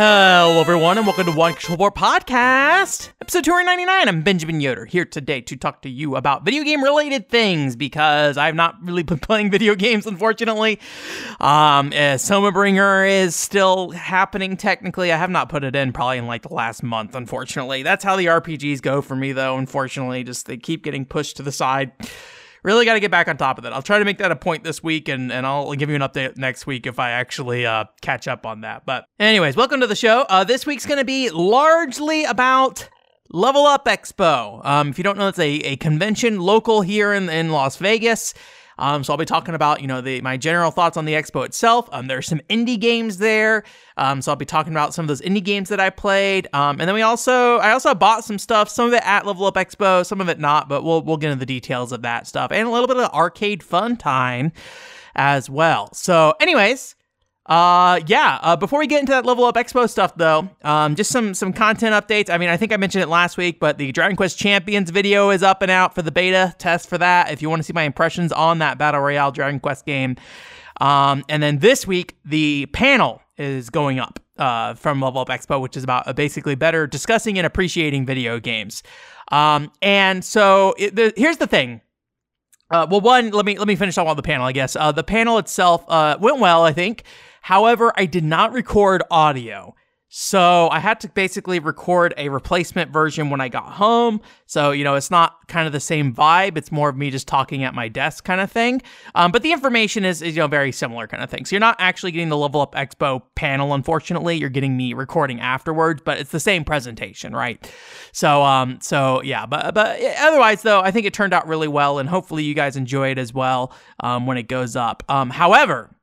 Hello, everyone, and welcome to One Control Board Podcast, episode 299. I'm Benjamin Yoder, here today to talk to you about video game related things because I've not really been playing video games, unfortunately. Um, uh, Bringer is still happening technically. I have not put it in probably in like the last month, unfortunately. That's how the RPGs go for me, though, unfortunately. Just they keep getting pushed to the side really got to get back on top of it. I'll try to make that a point this week, and, and I'll give you an update next week if I actually uh, catch up on that. But, anyways, welcome to the show. Uh, this week's going to be largely about Level Up Expo. Um, if you don't know, it's a, a convention local here in, in Las Vegas. Um, so I'll be talking about, you know, the my general thoughts on the expo itself. Um, there's some indie games there. Um, so I'll be talking about some of those indie games that I played. Um, and then we also, I also bought some stuff, some of it at Level Up Expo, some of it not, but we'll we'll get into the details of that stuff and a little bit of arcade fun time as well. So, anyways. Uh, yeah. Uh, before we get into that level up expo stuff, though, um, just some some content updates. I mean, I think I mentioned it last week, but the Dragon Quest Champions video is up and out for the beta test for that. If you want to see my impressions on that battle royale Dragon Quest game, um, and then this week the panel is going up uh, from Level Up Expo, which is about basically better discussing and appreciating video games. Um, and so it, the, here's the thing. Uh, well, one, let me let me finish on the panel. I guess uh, the panel itself uh, went well. I think. However, I did not record audio. So I had to basically record a replacement version when I got home. So, you know, it's not kind of the same vibe. It's more of me just talking at my desk kind of thing. Um, but the information is, is, you know, very similar kind of thing. So you're not actually getting the Level Up Expo panel, unfortunately. You're getting me recording afterwards, but it's the same presentation, right? So, um, so yeah, but, but otherwise though, I think it turned out really well and hopefully you guys enjoy it as well, um, when it goes up. Um, however,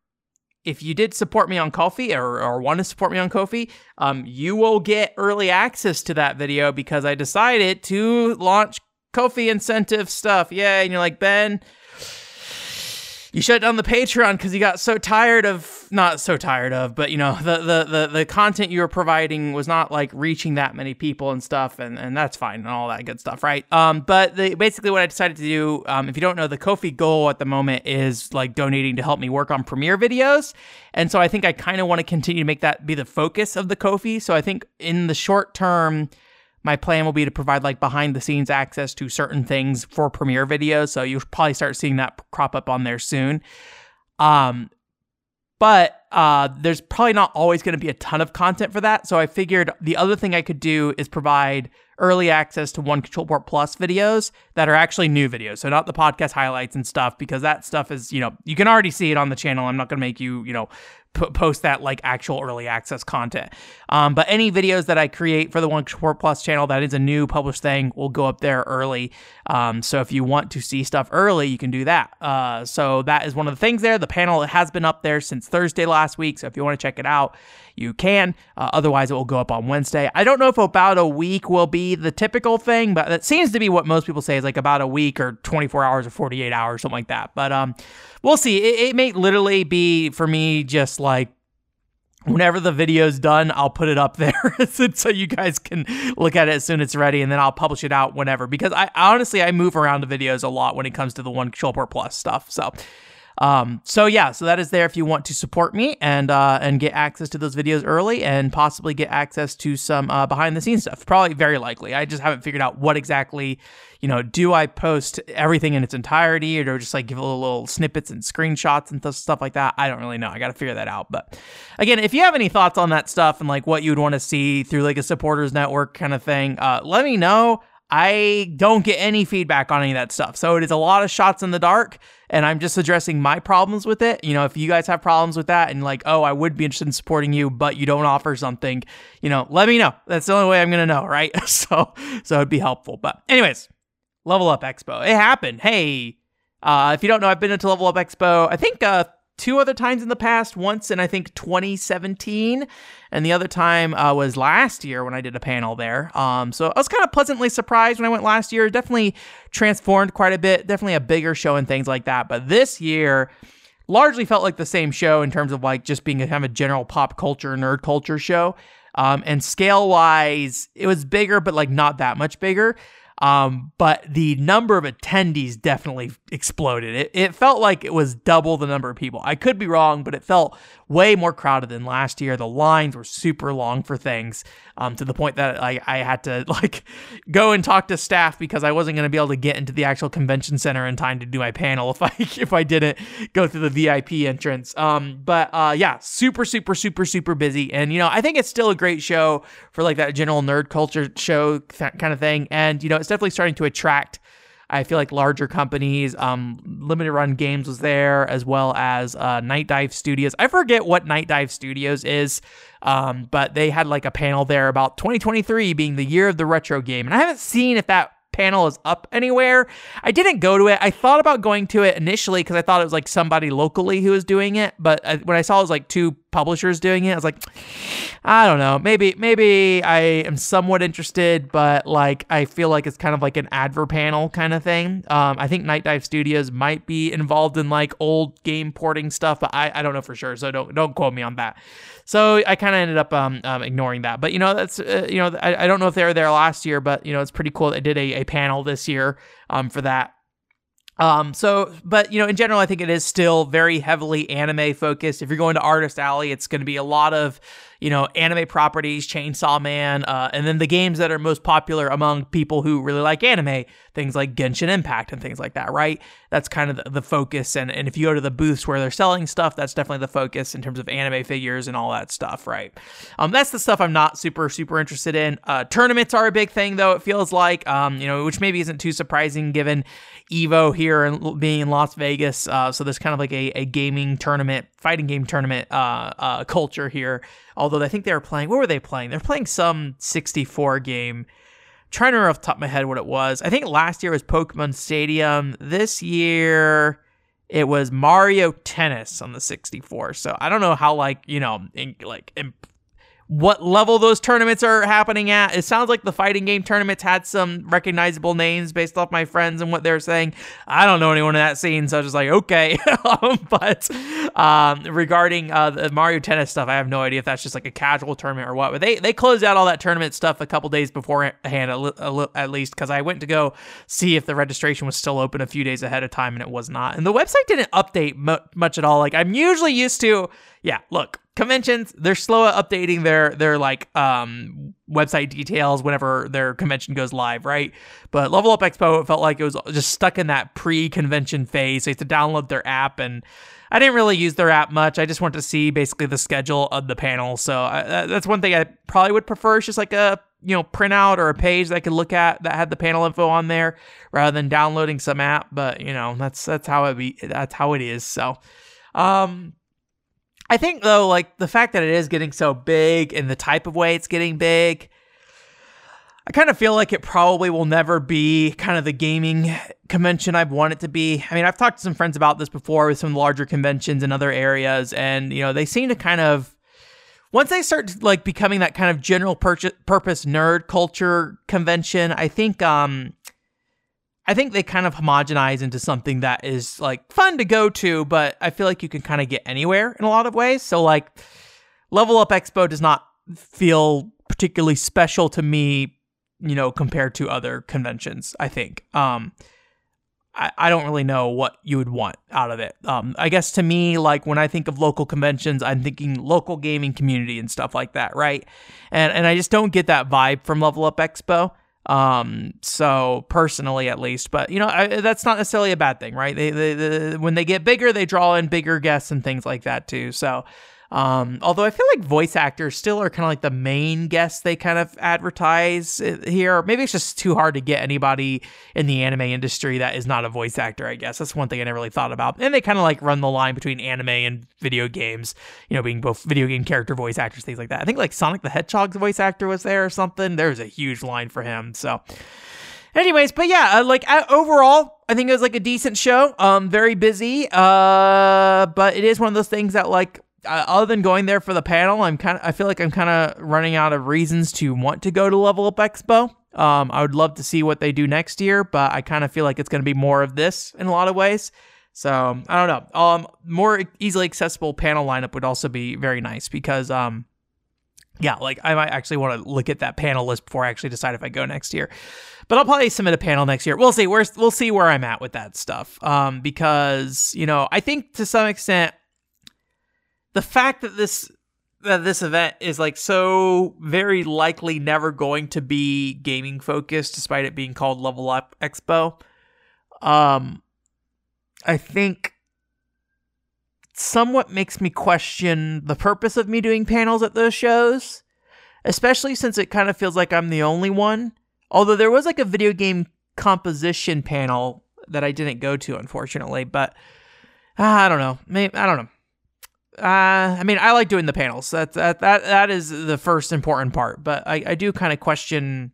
if you did support me on Ko-fi or, or want to support me on Ko-fi, um, you will get early access to that video because I decided to launch Ko-fi incentive stuff. Yay. And you're like, Ben, you shut down the Patreon because you got so tired of not so tired of, but you know the, the the the content you were providing was not like reaching that many people and stuff, and and that's fine and all that good stuff, right? Um, but the, basically what I decided to do, um, if you don't know, the Ko-fi goal at the moment is like donating to help me work on Premiere videos, and so I think I kind of want to continue to make that be the focus of the Ko-fi. So I think in the short term my plan will be to provide like behind the scenes access to certain things for Premiere videos. So you'll probably start seeing that crop up on there soon. Um, but uh, there's probably not always going to be a ton of content for that. So I figured the other thing I could do is provide early access to One Control Board Plus videos that are actually new videos. So not the podcast highlights and stuff, because that stuff is, you know, you can already see it on the channel. I'm not going to make you, you know, p- post that like actual early access content. Um, but any videos that I create for the One Sport Plus channel that is a new published thing will go up there early. Um, so if you want to see stuff early, you can do that. Uh, so that is one of the things there. The panel has been up there since Thursday last week. So if you want to check it out, you can. Uh, otherwise, it will go up on Wednesday. I don't know if about a week will be the typical thing, but that seems to be what most people say is like about a week or 24 hours or 48 hours, something like that. But um, we'll see. It, it may literally be for me just like whenever the video's done, I'll put it up there so you guys can look at it as soon as it's ready, and then I'll publish it out whenever. Because I honestly I move around the videos a lot when it comes to the one Board Plus stuff. So um, so yeah, so that is there if you want to support me and uh, and get access to those videos early and possibly get access to some uh, behind the scenes stuff. Probably very likely. I just haven't figured out what exactly, you know, do I post everything in its entirety or just like give a little, little snippets and screenshots and th- stuff like that? I don't really know. I got to figure that out. But again, if you have any thoughts on that stuff and like what you would want to see through like a supporters network kind of thing, uh, let me know. I don't get any feedback on any of that stuff. So it is a lot of shots in the dark, and I'm just addressing my problems with it. You know, if you guys have problems with that and like, oh, I would be interested in supporting you, but you don't offer something, you know, let me know. That's the only way I'm gonna know, right? so so it'd be helpful. But anyways, Level Up Expo. It happened. Hey, uh, if you don't know, I've been into Level Up Expo. I think uh, two other times in the past. Once in I think 2017, and the other time uh, was last year when I did a panel there. Um, so I was kind of pleasantly surprised when I went last year. Definitely transformed quite a bit. Definitely a bigger show and things like that. But this year largely felt like the same show in terms of like just being a kind of a general pop culture nerd culture show. Um, and scale wise, it was bigger, but like not that much bigger. Um, but the number of attendees definitely exploded. It, it felt like it was double the number of people. I could be wrong, but it felt way more crowded than last year. The lines were super long for things, um, to the point that I, I had to like go and talk to staff because I wasn't going to be able to get into the actual convention center in time to do my panel if I if I didn't go through the VIP entrance. Um, but uh, yeah, super super super super busy, and you know I think it's still a great show for like that general nerd culture show kind of thing, and you know it's definitely starting to attract I feel like larger companies, um, Limited Run Games was there, as well as uh, Nightdive Studios. I forget what Nightdive Studios is, um, but they had like a panel there about 2023 being the year of the retro game. And I haven't seen if that panel is up anywhere. I didn't go to it. I thought about going to it initially because I thought it was like somebody locally who was doing it, but uh, when I saw it was like two publishers doing it, I was like, I don't know. Maybe maybe I am somewhat interested, but like I feel like it's kind of like an adver panel kind of thing. Um, I think Nightdive Studios might be involved in like old game porting stuff, but I, I don't know for sure. So don't don't quote me on that. So I kind of ended up um, um, ignoring that. But you know that's uh, you know I, I don't know if they were there last year, but you know it's pretty cool. They did a, a panel this year um, for that. Um, so, but you know, in general, I think it is still very heavily anime focused. If you're going to Artist Alley, it's going to be a lot of you know, anime properties, Chainsaw Man, uh, and then the games that are most popular among people who really like anime, things like Genshin Impact and things like that, right? That's kind of the, the focus. And, and if you go to the booths where they're selling stuff, that's definitely the focus in terms of anime figures and all that stuff, right? Um, that's the stuff I'm not super, super interested in. Uh, tournaments are a big thing, though, it feels like, um, you know, which maybe isn't too surprising given Evo here and being in Las Vegas. Uh, so there's kind of like a, a gaming tournament, fighting game tournament uh, uh, culture here Although I think they were playing, what were they playing? They're playing some 64 game. I'm trying to remember off the top of my head what it was. I think last year was Pokemon Stadium. This year it was Mario Tennis on the 64. So I don't know how like you know in, like in, what level those tournaments are happening at. It sounds like the fighting game tournaments had some recognizable names based off my friends and what they're saying. I don't know anyone in that scene, so I was just like, okay. Um, but um, regarding uh, the Mario Tennis stuff, I have no idea if that's just like a casual tournament or what. But they they closed out all that tournament stuff a couple days beforehand, at least, because I went to go see if the registration was still open a few days ahead of time, and it was not. And the website didn't update much at all. Like I'm usually used to. Yeah, look, conventions they're slow at updating their their like um website details whenever their convention goes live right? But level up expo it felt like it was just stuck in that pre-convention phase. You have to download their app and i didn't really use their app much. I just wanted to see basically the schedule of the panel. So I, that's one thing i probably would prefer is just like a you know printout or a page that i could look at that had the panel info on there rather than downloading some app. But you know that's that's how it be that's how it is. So um I think though, like the fact that it is getting so big and the type of way it's getting big, I kind of feel like it probably will never be kind of the gaming convention I've wanted to be. I mean, I've talked to some friends about this before with some larger conventions in other areas, and you know, they seem to kind of once they start like becoming that kind of general purchase, purpose nerd culture convention, I think um I think they kind of homogenize into something that is like fun to go to, but I feel like you can kind of get anywhere in a lot of ways. So like Level Up Expo does not feel particularly special to me, you know, compared to other conventions, I think. Um I, I don't really know what you would want out of it. Um, I guess to me, like when I think of local conventions, I'm thinking local gaming community and stuff like that, right? And and I just don't get that vibe from Level Up Expo. Um, so personally, at least, but you know, I, that's not necessarily a bad thing, right? They, they, they, when they get bigger, they draw in bigger guests and things like that too. So, um, although I feel like voice actors still are kind of like the main guests they kind of advertise here. Maybe it's just too hard to get anybody in the anime industry that is not a voice actor, I guess. That's one thing I never really thought about. And they kind of like run the line between anime and video games, you know, being both video game character voice actors, things like that. I think like Sonic the Hedgehog's voice actor was there or something. There's a huge line for him. So, anyways but yeah uh, like uh, overall i think it was like a decent show um very busy uh but it is one of those things that like uh, other than going there for the panel, I'm kind of I feel like I'm kind of running out of reasons to want to go to Level Up Expo. Um, I would love to see what they do next year, but I kind of feel like it's going to be more of this in a lot of ways. So I don't know. Um, more easily accessible panel lineup would also be very nice because um, yeah, like I might actually want to look at that panel list before I actually decide if I go next year. But I'll probably submit a panel next year. We'll see. Where's we'll see where I'm at with that stuff. Um, because you know I think to some extent the fact that this that this event is like so very likely never going to be gaming focused despite it being called level up expo um i think somewhat makes me question the purpose of me doing panels at those shows especially since it kind of feels like i'm the only one. Although there was like a video game composition panel that i didn't go to unfortunately but uh, i don't know. Maybe i don't know uh, I mean, I like doing the panels. That that that that is the first important part. But I, I do kind of question.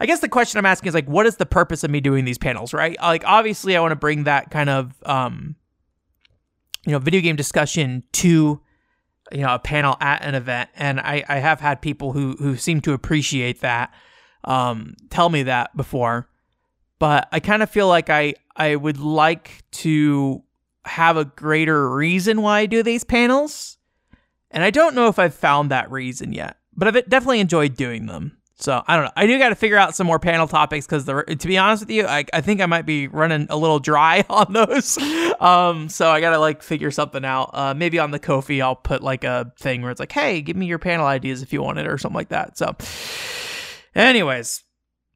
I guess the question I'm asking is like, what is the purpose of me doing these panels? Right? Like, obviously, I want to bring that kind of um, you know, video game discussion to you know a panel at an event, and I I have had people who who seem to appreciate that um tell me that before, but I kind of feel like I I would like to have a greater reason why I do these panels. And I don't know if I've found that reason yet, but I've definitely enjoyed doing them. So I don't know. I do got to figure out some more panel topics because to be honest with you, I, I think I might be running a little dry on those. Um, so I got to like figure something out. Uh, maybe on the Ko-fi, I'll put like a thing where it's like, hey, give me your panel ideas if you want it or something like that. So, anyways,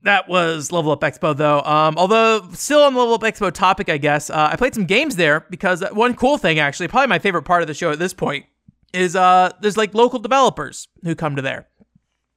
that was Level Up Expo, though. Um, although still on the Level Up Expo topic, I guess uh, I played some games there because one cool thing, actually, probably my favorite part of the show at this point, is uh, there's like local developers who come to there.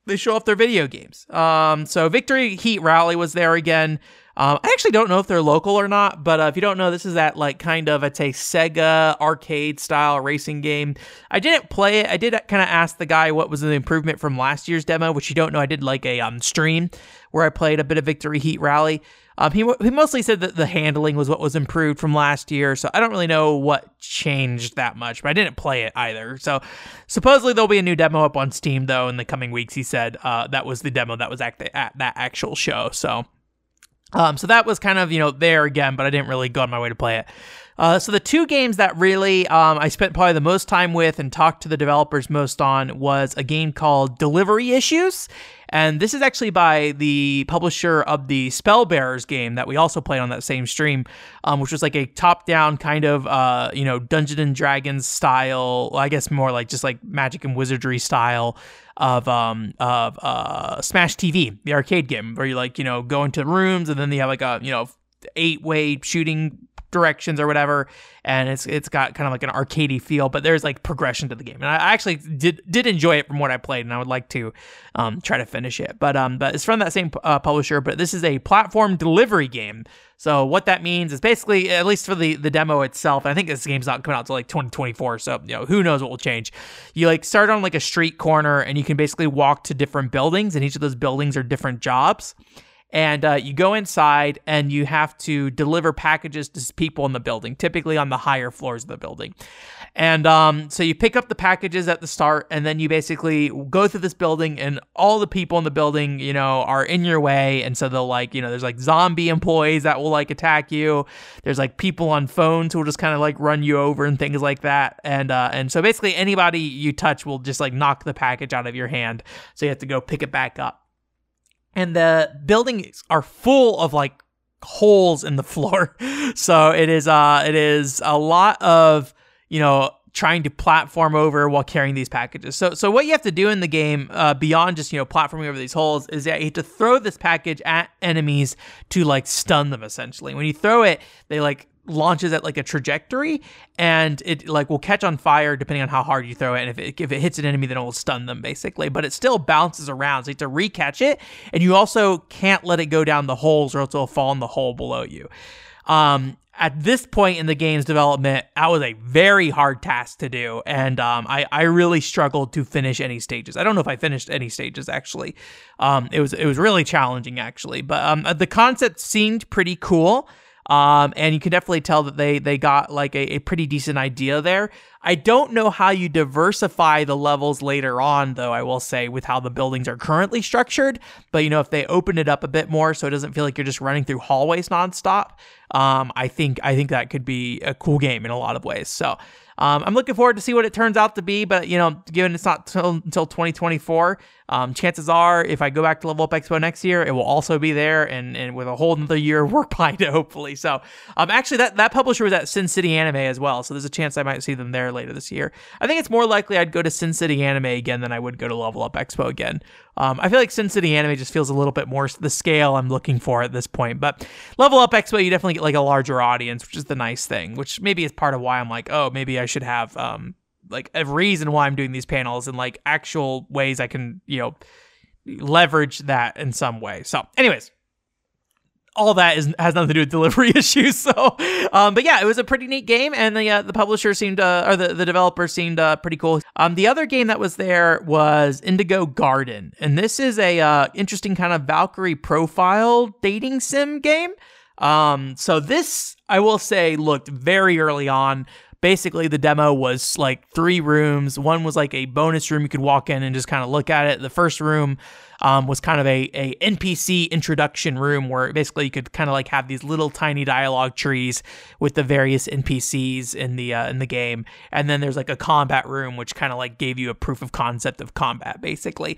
They show off their video games. Um, so Victory Heat Rally was there again. Um, I actually don't know if they're local or not, but uh, if you don't know, this is that like kind of it's a Sega arcade style racing game. I didn't play it. I did kind of ask the guy what was the improvement from last year's demo, which you don't know. I did like a um, stream where I played a bit of Victory Heat Rally. Um, he, he mostly said that the handling was what was improved from last year, so I don't really know what changed that much, but I didn't play it either. So supposedly there'll be a new demo up on Steam though in the coming weeks. He said uh, that was the demo that was at, the, at that actual show. So um, so that was kind of, you know, there again, but I didn't really go on my way to play it. Uh, so the two games that really um, I spent probably the most time with and talked to the developers most on was a game called Delivery Issues, and this is actually by the publisher of the Spellbearers game that we also played on that same stream, um, which was like a top-down kind of uh, you know Dungeons and Dragons style. I guess more like just like Magic and Wizardry style of um of uh Smash TV, the arcade game, where you like you know go into rooms and then you have like a you know eight way shooting directions or whatever and it's it's got kind of like an arcadey feel but there's like progression to the game. And i actually did did enjoy it from what i played and i would like to um, try to finish it. But um but it's from that same uh, publisher but this is a platform delivery game. So what that means is basically at least for the the demo itself i think this game's not coming out until like 2024 so you know who knows what will change. You like start on like a street corner and you can basically walk to different buildings and each of those buildings are different jobs and uh, you go inside and you have to deliver packages to people in the building, typically on the higher floors of the building. And um, so you pick up the packages at the start, and then you basically go through this building, and all the people in the building, you know, are in your way. And so they'll like, you know, there's like zombie employees that will like attack you. There's like people on phones who will just kind of like run you over and things like that. And uh, and so basically anybody you touch will just like knock the package out of your hand. So you have to go pick it back up and the buildings are full of like holes in the floor. so it is uh it is a lot of, you know, trying to platform over while carrying these packages. So so what you have to do in the game uh, beyond just, you know, platforming over these holes is that you have to throw this package at enemies to like stun them essentially. When you throw it, they like launches at like a trajectory and it like will catch on fire depending on how hard you throw it and if it, if it hits an enemy then it will stun them basically but it still bounces around so you have to recatch it and you also can't let it go down the holes or else it'll fall in the hole below you um, at this point in the game's development, that was a very hard task to do, and um, I, I really struggled to finish any stages. I don't know if I finished any stages actually. Um, it was it was really challenging actually, but um, the concept seemed pretty cool. Um, and you can definitely tell that they they got like a, a pretty decent idea there. I don't know how you diversify the levels later on, though. I will say with how the buildings are currently structured, but you know if they open it up a bit more, so it doesn't feel like you're just running through hallways nonstop. Um, I think I think that could be a cool game in a lot of ways. So Um, I'm looking forward to see what it turns out to be, but you know, given it's not till, until 2024, um, chances are if I go back to Level Up Expo next year, it will also be there and, and with a whole another year of work behind it, hopefully. So, um, actually, that, that publisher was at Sin City Anime as well, so there's a chance I might see them there later this year. I think it's more likely I'd go to Sin City Anime again than I would go to Level Up Expo again. Um, I feel like Sin City Anime just feels a little bit more the scale I'm looking for at this point. But Level Up Expo, you definitely get like a larger audience, which is the nice thing. Which maybe is part of why I'm like, oh, maybe I should have um like a reason why I'm doing these panels and like actual ways I can you know leverage that in some way. So, anyways, all that is has nothing to do with delivery issues. So, um, but yeah, it was a pretty neat game, and the uh, the publisher seemed uh, or the the developer seemed uh, pretty cool. Um, the other game that was there was Indigo Garden, and this is a uh, interesting kind of Valkyrie profile dating sim game. Um, so this I will say looked very early on basically the demo was like three rooms. One was like a bonus room you could walk in and just kind of look at it. The first room um, was kind of a, a NPC introduction room where basically you could kind of like have these little tiny dialogue trees with the various NPCs in the uh, in the game, and then there's like a combat room which kind of like gave you a proof of concept of combat basically.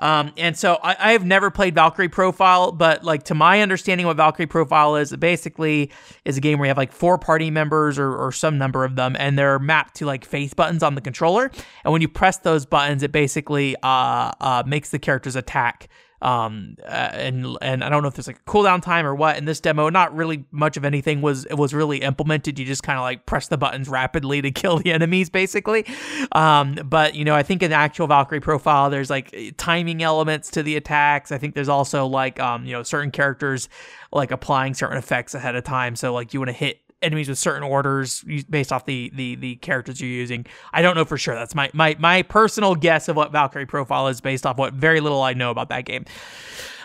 Um, and so I, I, have never played Valkyrie Profile, but like to my understanding, what Valkyrie Profile is, it basically is a game where you have like four party members or, or some number of them, and they're mapped to like face buttons on the controller. And when you press those buttons, it basically uh, uh, makes the characters attack um uh, and and I don't know if there's like a cooldown time or what. In this demo not really much of anything was was really implemented. You just kind of like press the buttons rapidly to kill the enemies basically. Um but you know I think in the actual Valkyrie profile there's like timing elements to the attacks. I think there's also like um you know certain characters like applying certain effects ahead of time. So like you want to hit enemies with certain orders based off the the the characters you're using. I don't know for sure. That's my my my personal guess of what Valkyrie profile is based off what very little I know about that game.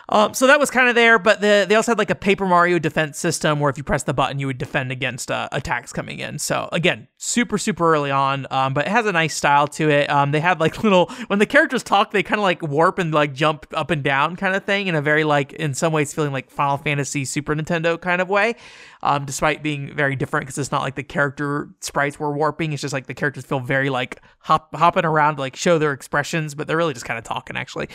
Um, so that was kind of there, but the, they also had like a Paper Mario defense system where if you press the button, you would defend against uh, attacks coming in. So again, super super early on, um, but it has a nice style to it. Um, they had like little when the characters talk, they kind of like warp and like jump up and down kind of thing in a very like in some ways feeling like Final Fantasy Super Nintendo kind of way um, despite being very different because it's not like the character sprites were warping. It's just like the characters feel very like hop, hopping around, like show their expressions, but they're really just kind of talking actually.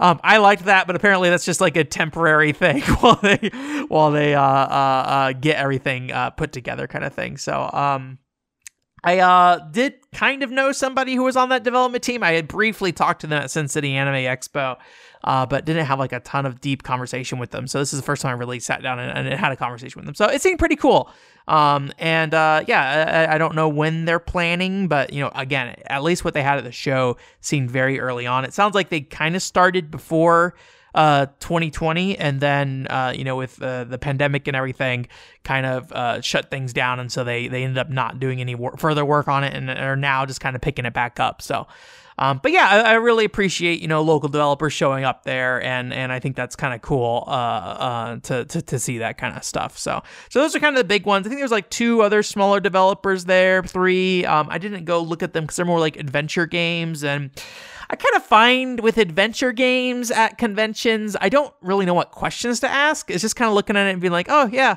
Um, I liked that, but apparently that's just like a temporary thing while they while they uh, uh, uh, get everything uh, put together, kind of thing. So um, I uh, did kind of know somebody who was on that development team. I had briefly talked to them at Sin City Anime Expo, uh, but didn't have like a ton of deep conversation with them. So this is the first time I really sat down and, and had a conversation with them. So it seemed pretty cool. Um, and uh, yeah, I, I, don't know when they're planning, but you know, again, at least what they had at the show seemed very early on. It sounds like they kind of started before uh, 2020, and then uh, you know with uh, the pandemic and everything, kind of uh, shut things down, and so they they ended up not doing any wor- further work on it, and are now just kind of picking it back up. So. Um, but yeah, I, I, really appreciate you know local developers showing up there, and and I think that's kind of cool uh, uh, to, to to see that kind of stuff. So so those are kind of the big ones. I think there's like two other smaller developers there, three. Um, I didn't go look at them because they're more like adventure games and. I kind of find with adventure games at conventions, I don't really know what questions to ask. It's just kind of looking at it and being like, oh, yeah,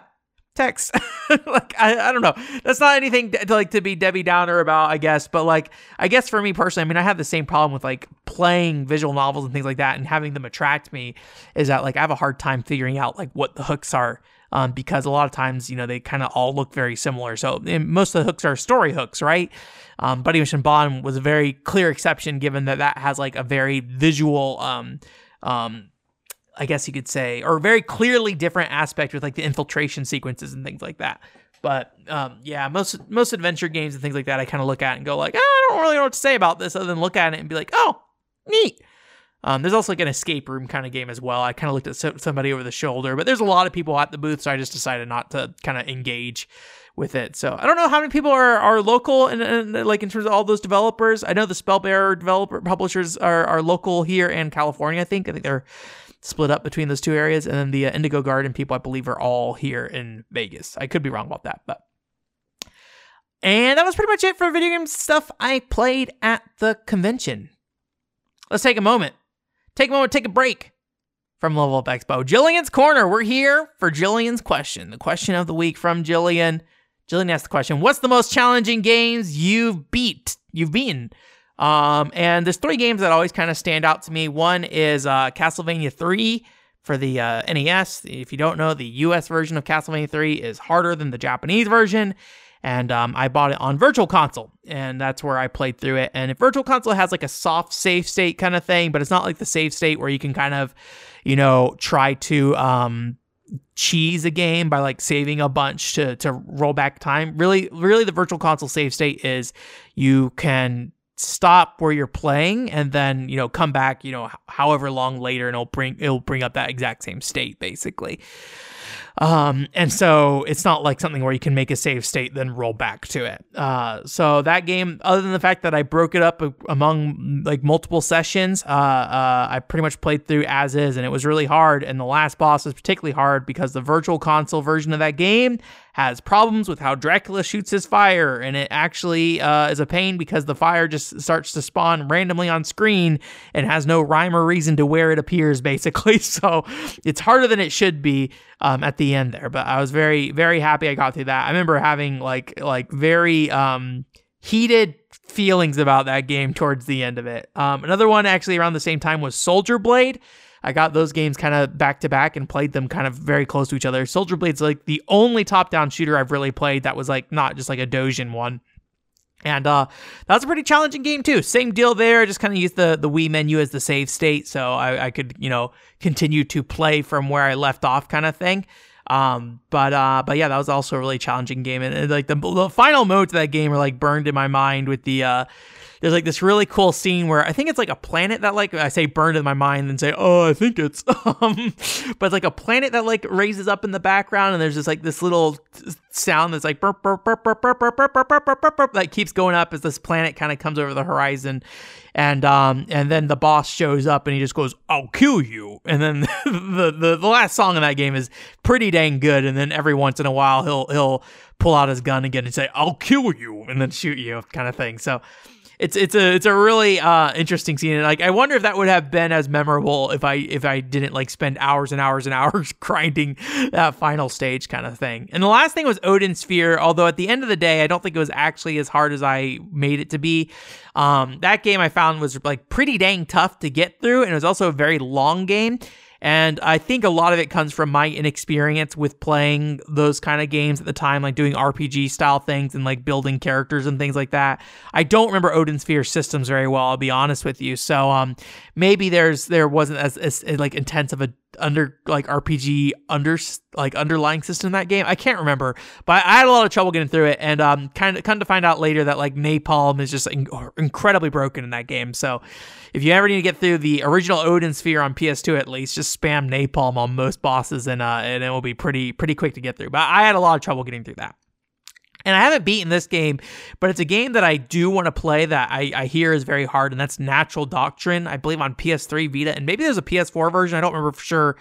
text. like, I, I don't know. That's not anything to, like to be Debbie Downer about, I guess. But like, I guess for me personally, I mean, I have the same problem with like playing visual novels and things like that and having them attract me is that like I have a hard time figuring out like what the hooks are um, because a lot of times, you know, they kind of all look very similar. So most of the hooks are story hooks, right? Um, Buddy Mission Bond was a very clear exception, given that that has like a very visual, um, um, I guess you could say, or very clearly different aspect with like the infiltration sequences and things like that. But um, yeah, most most adventure games and things like that, I kind of look at and go like, oh, I don't really know what to say about this, other than look at it and be like, oh, neat. Um, there's also like an escape room kind of game as well. I kind of looked at somebody over the shoulder, but there's a lot of people at the booth, so I just decided not to kind of engage with it. So I don't know how many people are are local and, and like in terms of all those developers. I know the Spellbearer developer publishers are are local here in California. I think I think they're split up between those two areas, and then the uh, Indigo Garden people I believe are all here in Vegas. I could be wrong about that, but. And that was pretty much it for video game stuff I played at the convention. Let's take a moment take a moment, take a break from Level Up Expo. Jillian's Corner. We're here for Jillian's question, the question of the week from Jillian. Jillian asked the question, "What's the most challenging games you've beat? You've beaten?" Um, and there's three games that always kind of stand out to me. One is uh, Castlevania 3 for the uh, NES. If you don't know, the US version of Castlevania 3 is harder than the Japanese version. And um, I bought it on Virtual Console, and that's where I played through it. And Virtual Console has like a soft save state kind of thing, but it's not like the save state where you can kind of, you know, try to um, cheese a game by like saving a bunch to to roll back time. Really, really, the Virtual Console save state is you can stop where you're playing and then you know come back you know however long later and it'll bring it'll bring up that exact same state basically um, and so it's not like something where you can make a save state then roll back to it. Uh, so that game, other than the fact that I broke it up among like multiple sessions, uh, uh, I pretty much played through as is, and it was really hard. And the last boss was particularly hard because the virtual console version of that game has problems with how Dracula shoots his fire, and it actually uh, is a pain because the fire just starts to spawn randomly on screen and has no rhyme or reason to where it appears, basically. So it's harder than it should be um, at the end there. But I was very, very happy I got through that. I remember having like like very um, heated feelings about that game towards the end of it. Um, another one actually around the same time was Soldier Blade. I got those games kind of back to back and played them kind of very close to each other. Soldier Blade's like the only top down shooter I've really played that was like not just like a Dojin one. And uh, that was a pretty challenging game too. Same deal there. Just kind of used the the Wii menu as the save state, so I, I could you know continue to play from where I left off, kind of thing. Um, but uh, but yeah, that was also a really challenging game, and, and like the, the final modes of that game are like burned in my mind with the uh, there's like this really cool scene where I think it's like a planet that like I say burned in my mind and say, oh, I think it's, um, but it's like a planet that like raises up in the background and there's just like this little sound that's like burp burp burp burp burp burp burp burp burp burp burp that keeps going up as this planet kind of comes over the horizon, and um and then the boss shows up and he just goes, I'll kill you, and then the the the last song in that game is pretty dang good, and then every once in a while he'll he'll pull out his gun again and say, I'll kill you, and then shoot you, kind of thing. So it's it's a it's a really uh, interesting scene. And like I wonder if that would have been as memorable if I if I didn't like spend hours and hours and hours grinding that final stage kind of thing. And the last thing was Odin's Sphere. Although at the end of the day, I don't think it was actually as hard as I made it to be. Um, that game I found was like pretty dang tough to get through, and it was also a very long game. And I think a lot of it comes from my inexperience with playing those kind of games at the time, like doing RPG style things and like building characters and things like that. I don't remember Odin Sphere systems very well, I'll be honest with you. So um maybe there's there wasn't as, as like intense of a under like RPG under like underlying system in that game. I can't remember, but I had a lot of trouble getting through it, and um, kind of come to find out later that like napalm is just in- incredibly broken in that game. So if you ever need to get through the original Odin Sphere on PS2, at least just spam napalm on most bosses, and uh, and it will be pretty pretty quick to get through. But I had a lot of trouble getting through that. And I haven't beaten this game, but it's a game that I do want to play that I, I hear is very hard, and that's Natural Doctrine. I believe on PS3, Vita, and maybe there's a PS4 version. I don't remember for sure.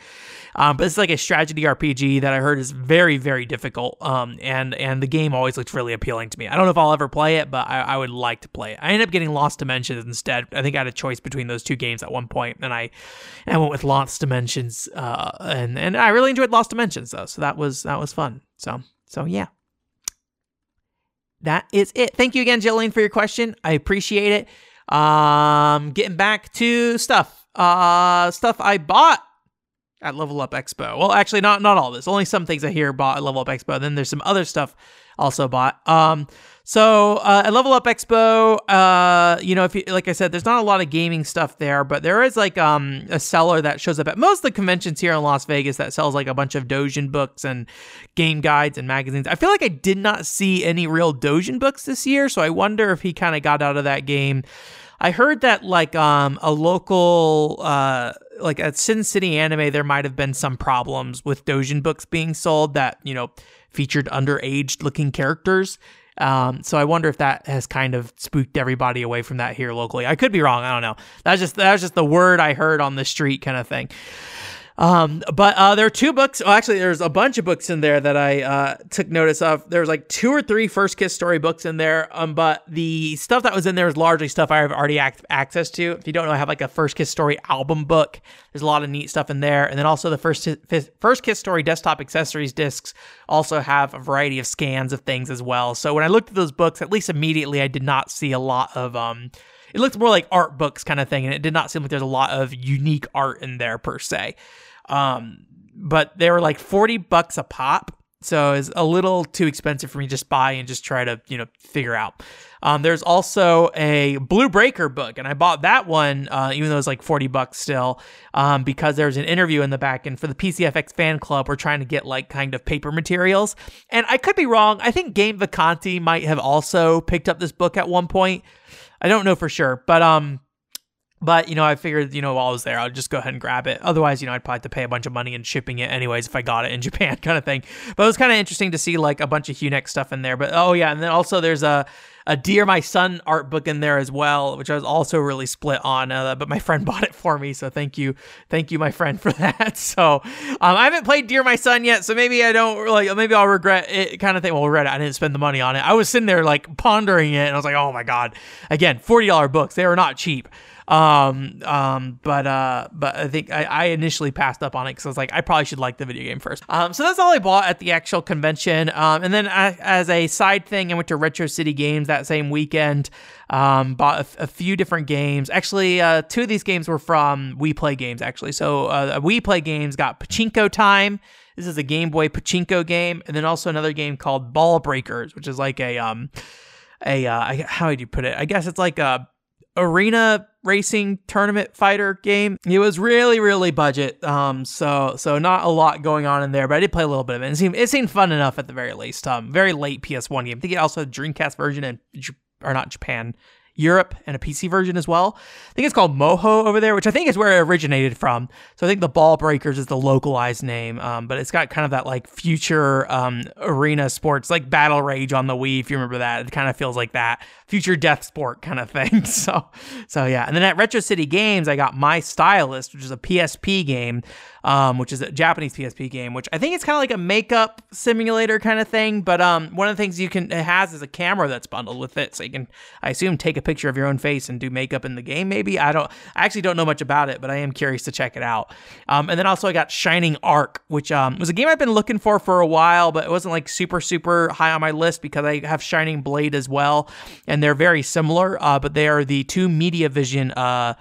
Um, but it's like a strategy RPG that I heard is very, very difficult. Um, and and the game always looks really appealing to me. I don't know if I'll ever play it, but I, I would like to play it. I ended up getting Lost Dimensions instead. I think I had a choice between those two games at one point, and I and I went with Lost Dimensions. Uh, and and I really enjoyed Lost Dimensions though, so that was that was fun. So so yeah that is it. Thank you again, Jillian, for your question. I appreciate it. Um, getting back to stuff. Uh, stuff I bought at Level Up Expo. Well, actually, not not all this. Only some things I hear bought at Level Up Expo. Then there's some other stuff also bought. Um, so uh, at Level Up Expo, uh, you know, if you, like I said, there's not a lot of gaming stuff there, but there is like um, a seller that shows up at most of the conventions here in Las Vegas that sells like a bunch of Dojin books and game guides and magazines. I feel like I did not see any real Dojin books this year, so I wonder if he kind of got out of that game. I heard that like um, a local uh, like at Sin City Anime, there might have been some problems with Dojin books being sold that you know featured underage looking characters. Um, so I wonder if that has kind of spooked everybody away from that here locally. I could be wrong. I don't know. That's just that's just the word I heard on the street kind of thing. Um, but uh, there are two books. Well, actually, there's a bunch of books in there that I uh, took notice of. There's like two or three First Kiss story books in there. Um, but the stuff that was in there is largely stuff I have already ac- access to. If you don't know, I have like a First Kiss story album book. There's a lot of neat stuff in there, and then also the First First Kiss story desktop accessories discs also have a variety of scans of things as well. So when I looked at those books, at least immediately, I did not see a lot of um it looked more like art books kind of thing, and it did not seem like there's a lot of unique art in there per se. Um, but they were like 40 bucks a pop. So it's a little too expensive for me to just buy and just try to, you know, figure out. Um, there's also a Blue Breaker book, and I bought that one, uh, even though it's like 40 bucks still, um, because there's an interview in the back. And for the PCFX fan club, we're trying to get like kind of paper materials. And I could be wrong. I think Game Vacanti might have also picked up this book at one point. I don't know for sure, but um, but, you know, I figured, you know, while I was there, I'd just go ahead and grab it. Otherwise, you know, I'd probably have to pay a bunch of money in shipping it anyways if I got it in Japan kind of thing. But it was kind of interesting to see like a bunch of Hunex stuff in there. But oh yeah, and then also there's a a Dear My Son art book in there as well, which I was also really split on. Uh, but my friend bought it for me, so thank you, thank you, my friend, for that. So um, I haven't played Dear My Son yet, so maybe I don't like, maybe I'll regret it, kind of thing. Well, regret it. I didn't spend the money on it. I was sitting there like pondering it, and I was like, oh my god, again, forty dollar books. They were not cheap. Um, um, but uh, but I think I, I initially passed up on it because I was like, I probably should like the video game first. Um, so that's all I bought at the actual convention. Um, and then I, as a side thing, I went to Retro City Games that same weekend. Um, bought a, few different games. Actually, uh, two of these games were from We Play Games. Actually, so uh, We Play Games got Pachinko Time. This is a Game Boy Pachinko game, and then also another game called Ball Breakers, which is like a um a uh, how would you put it? I guess it's like a arena racing tournament fighter game. It was really, really budget. Um, so so not a lot going on in there, but I did play a little bit of it. It seemed it seemed fun enough at the very least. Um, very late PS1 game. I think it also had Dreamcast version and or not Japan, Europe and a PC version as well. I think it's called Moho over there, which I think is where it originated from. So I think the Ball Breakers is the localized name, um, but it's got kind of that like future um, arena sports, like Battle Rage on the Wii, if you remember that. It kind of feels like that future death sport kind of thing. So, so yeah. And then at Retro City Games, I got My Stylist, which is a PSP game um, which is a Japanese PSP game, which I think it's kind of like a makeup simulator kind of thing. But um, one of the things you can it has is a camera that's bundled with it, so you can I assume take a picture of your own face and do makeup in the game. Maybe I don't. I actually don't know much about it, but I am curious to check it out. Um, and then also I got Shining Ark, which um, was a game I've been looking for for a while, but it wasn't like super super high on my list because I have Shining Blade as well, and they're very similar. Uh, but they are the two MediaVision uh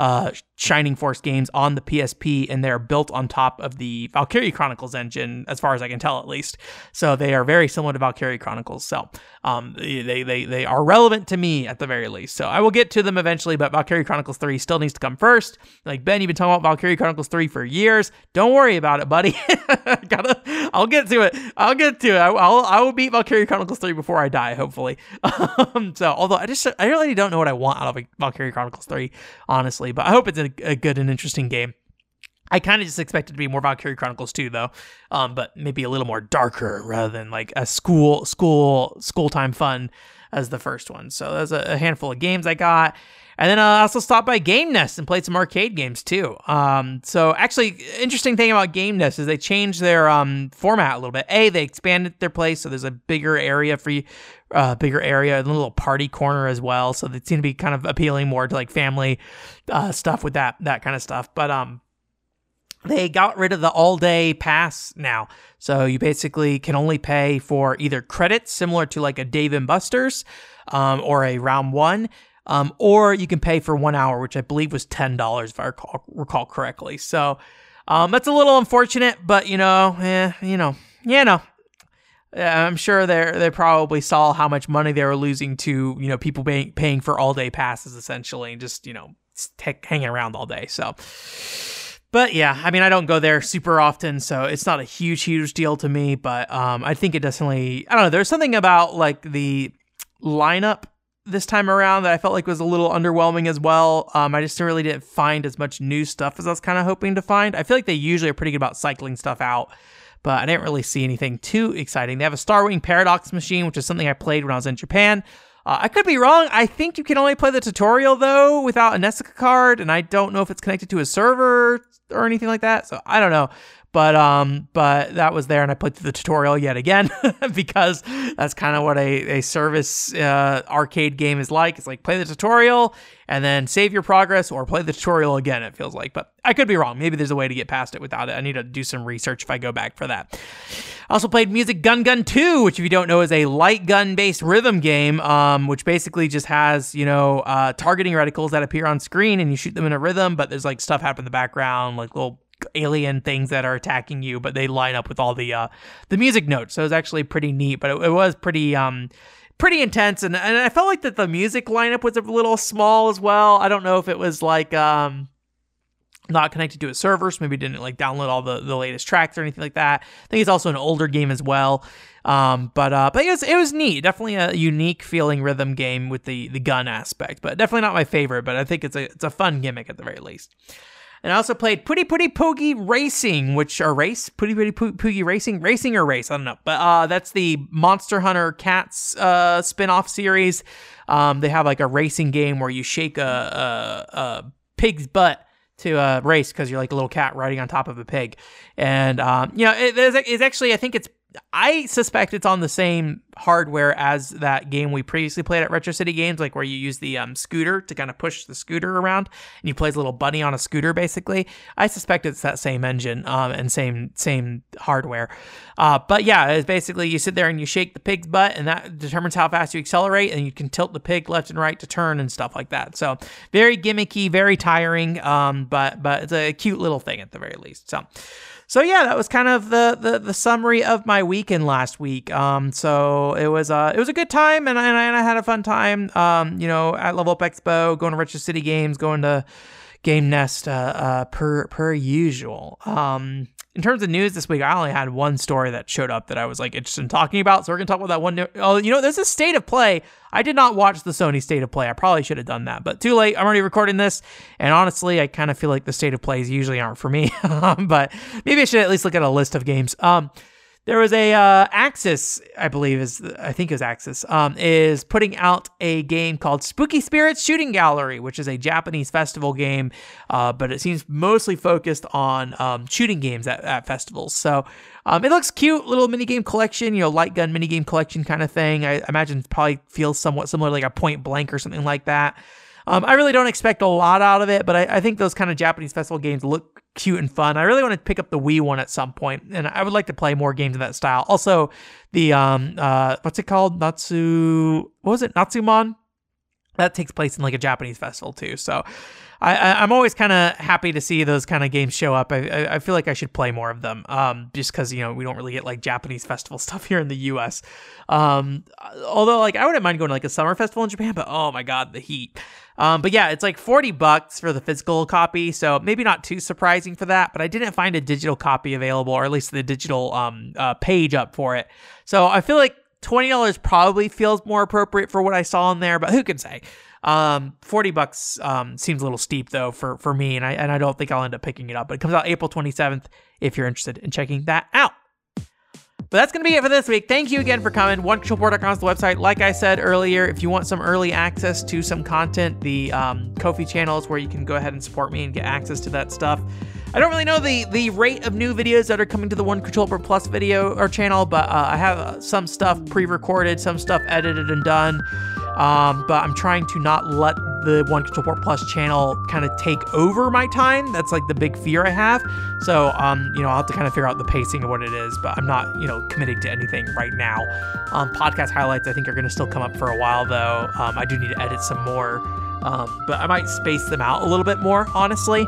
uh, Shining Force games on the PSP, and they're built on top of the Valkyrie Chronicles engine, as far as I can tell, at least. So they are very similar to Valkyrie Chronicles. So um, they, they, they are relevant to me at the very least. So I will get to them eventually, but Valkyrie Chronicles 3 still needs to come first. Like, Ben, you've been talking about Valkyrie Chronicles 3 for years. Don't worry about it, buddy. Gotta, I'll get to it. I'll get to it. I, will I will beat Valkyrie Chronicles 3 before I die, hopefully. Um, so, although I just, I really don't know what I want out of Valkyrie Chronicles 3, honestly, but I hope it's a, a good and interesting game. I kind of just expected to be more Valkyrie Chronicles 2 though, um, but maybe a little more darker rather than like a school school school time fun as the first one. So there's a, a handful of games I got. And then I also stopped by Game Nest and played some arcade games too. Um, so actually, interesting thing about Game Nest is they changed their um, format a little bit. A, they expanded their place, so there's a bigger area for you, uh, bigger area, and a little party corner as well. So they seem to be kind of appealing more to like family uh, stuff with that that kind of stuff. But um, they got rid of the all day pass now. So you basically can only pay for either credits similar to like a Dave and Buster's um, or a round one, um, or you can pay for one hour, which I believe was $10 if I recall, recall correctly. So um, that's a little unfortunate, but you know, eh, you know, you know, I'm sure they they probably saw how much money they were losing to you know people paying paying for all day passes essentially and just you know t- hanging around all day. So but yeah, I mean, I don't go there super often, so it's not a huge, huge deal to me. But um, I think it definitely, I don't know, there's something about like the lineup this time around that I felt like was a little underwhelming as well. Um, I just really didn't find as much new stuff as I was kind of hoping to find. I feel like they usually are pretty good about cycling stuff out, but I didn't really see anything too exciting. They have a Starwing Paradox machine, which is something I played when I was in Japan. Uh, I could be wrong. I think you can only play the tutorial though without a NESica card, and I don't know if it's connected to a server or anything like that. So I don't know. But um, but that was there, and I put the tutorial yet again because that's kind of what a, a service uh, arcade game is like. It's like play the tutorial and then save your progress or play the tutorial again, it feels like. But I could be wrong. Maybe there's a way to get past it without it. I need to do some research if I go back for that. Also played Music Gun Gun 2, which, if you don't know, is a light gun based rhythm game, um, which basically just has, you know, uh, targeting reticles that appear on screen and you shoot them in a rhythm, but there's like stuff happen in the background, like little alien things that are attacking you, but they line up with all the uh, the music notes. So it was actually pretty neat, but it, it was pretty um pretty intense, and and I felt like that the music lineup was a little small as well. I don't know if it was like um not connected to a server, so maybe didn't like download all the, the latest tracks or anything like that. I think it's also an older game as well. Um, but uh, but it was it was neat. Definitely a unique feeling rhythm game with the the gun aspect, but definitely not my favorite. But I think it's a it's a fun gimmick at the very least. And I also played Putty Putty Poogie Racing, which are race Putty Putty Poogie Racing, racing or race, I don't know. But uh, that's the Monster Hunter Cats uh, spin-off series. Um, they have like a racing game where you shake a, a, a pig's butt to uh, race because you're like a little cat riding on top of a pig. And um, you know, it, it's actually I think it's I suspect it's on the same hardware as that game we previously played at Retro City Games, like where you use the um, scooter to kind of push the scooter around, and you play as a little bunny on a scooter, basically. I suspect it's that same engine um, and same same hardware. Uh, but yeah, it's basically you sit there and you shake the pig's butt, and that determines how fast you accelerate, and you can tilt the pig left and right to turn and stuff like that. So very gimmicky, very tiring, um, but but it's a cute little thing at the very least. So. So yeah, that was kind of the, the the summary of my weekend last week. Um, so it was uh it was a good time, and I, and I had a fun time. Um, you know, at Level Up Expo, going to Retro City Games, going to Game Nest, uh, uh per per usual. Um, in terms of news this week, I only had one story that showed up that I was like interested in talking about. So we're gonna talk about that one. Oh, you know, there's a state of play. I did not watch the Sony state of play. I probably should have done that, but too late. I'm already recording this, and honestly, I kind of feel like the state of plays usually aren't for me. but maybe I should at least look at a list of games. Um, there was a uh, Aksys, I believe is I think it was Axis, um, is putting out a game called Spooky Spirits Shooting Gallery, which is a Japanese festival game, uh, but it seems mostly focused on um, shooting games at, at festivals. So um, it looks cute, little mini game collection, you know, light gun mini game collection kind of thing. I imagine probably feels somewhat similar, like a Point Blank or something like that. Um, I really don't expect a lot out of it, but I, I think those kind of Japanese festival games look cute and fun. I really want to pick up the Wii one at some point, and I would like to play more games in that style. Also, the um uh what's it called? Natsu what was it? Natsumon? That takes place in like a Japanese festival too. So I, I am always kind of happy to see those kind of games show up. I, I, I feel like I should play more of them. Um, just because you know we don't really get like Japanese festival stuff here in the U.S. Um, although like I wouldn't mind going to like a summer festival in Japan, but oh my god, the heat. Um, but yeah, it's like 40 bucks for the physical copy, so maybe not too surprising for that, but I didn't find a digital copy available, or at least the digital um, uh, page up for it. So I feel like $20 probably feels more appropriate for what I saw in there, but who can say? Um, 40 bucks um, seems a little steep though for, for me, and I, and I don't think I'll end up picking it up, but it comes out April 27th if you're interested in checking that out. But that's going to be it for this week. Thank you again for coming. OneControlPort.com is the website. Like I said earlier, if you want some early access to some content, the um, Ko-fi channel is where you can go ahead and support me and get access to that stuff. I don't really know the the rate of new videos that are coming to the One Control Port Plus video or channel, but uh, I have uh, some stuff pre-recorded, some stuff edited and done. Um, but I'm trying to not let the One Control Port Plus channel kind of take over my time. That's like the big fear I have. So, um, you know, I'll have to kind of figure out the pacing of what it is, but I'm not, you know, committing to anything right now. Um, podcast highlights, I think, are going to still come up for a while, though. Um, I do need to edit some more, um, but I might space them out a little bit more, honestly.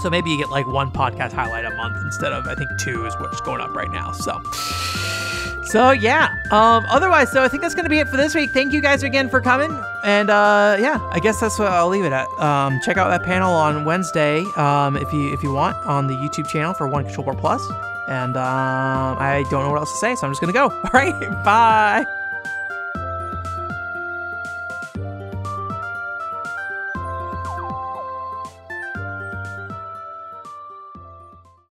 So maybe you get like one podcast highlight a month instead of, I think, two is what's going up right now. So. So yeah. Um, otherwise, so I think that's gonna be it for this week. Thank you guys again for coming, and uh, yeah, I guess that's what I'll leave it at. Um, check out that panel on Wednesday um, if you if you want on the YouTube channel for One Control Port Plus. And um, I don't know what else to say, so I'm just gonna go. All right, bye.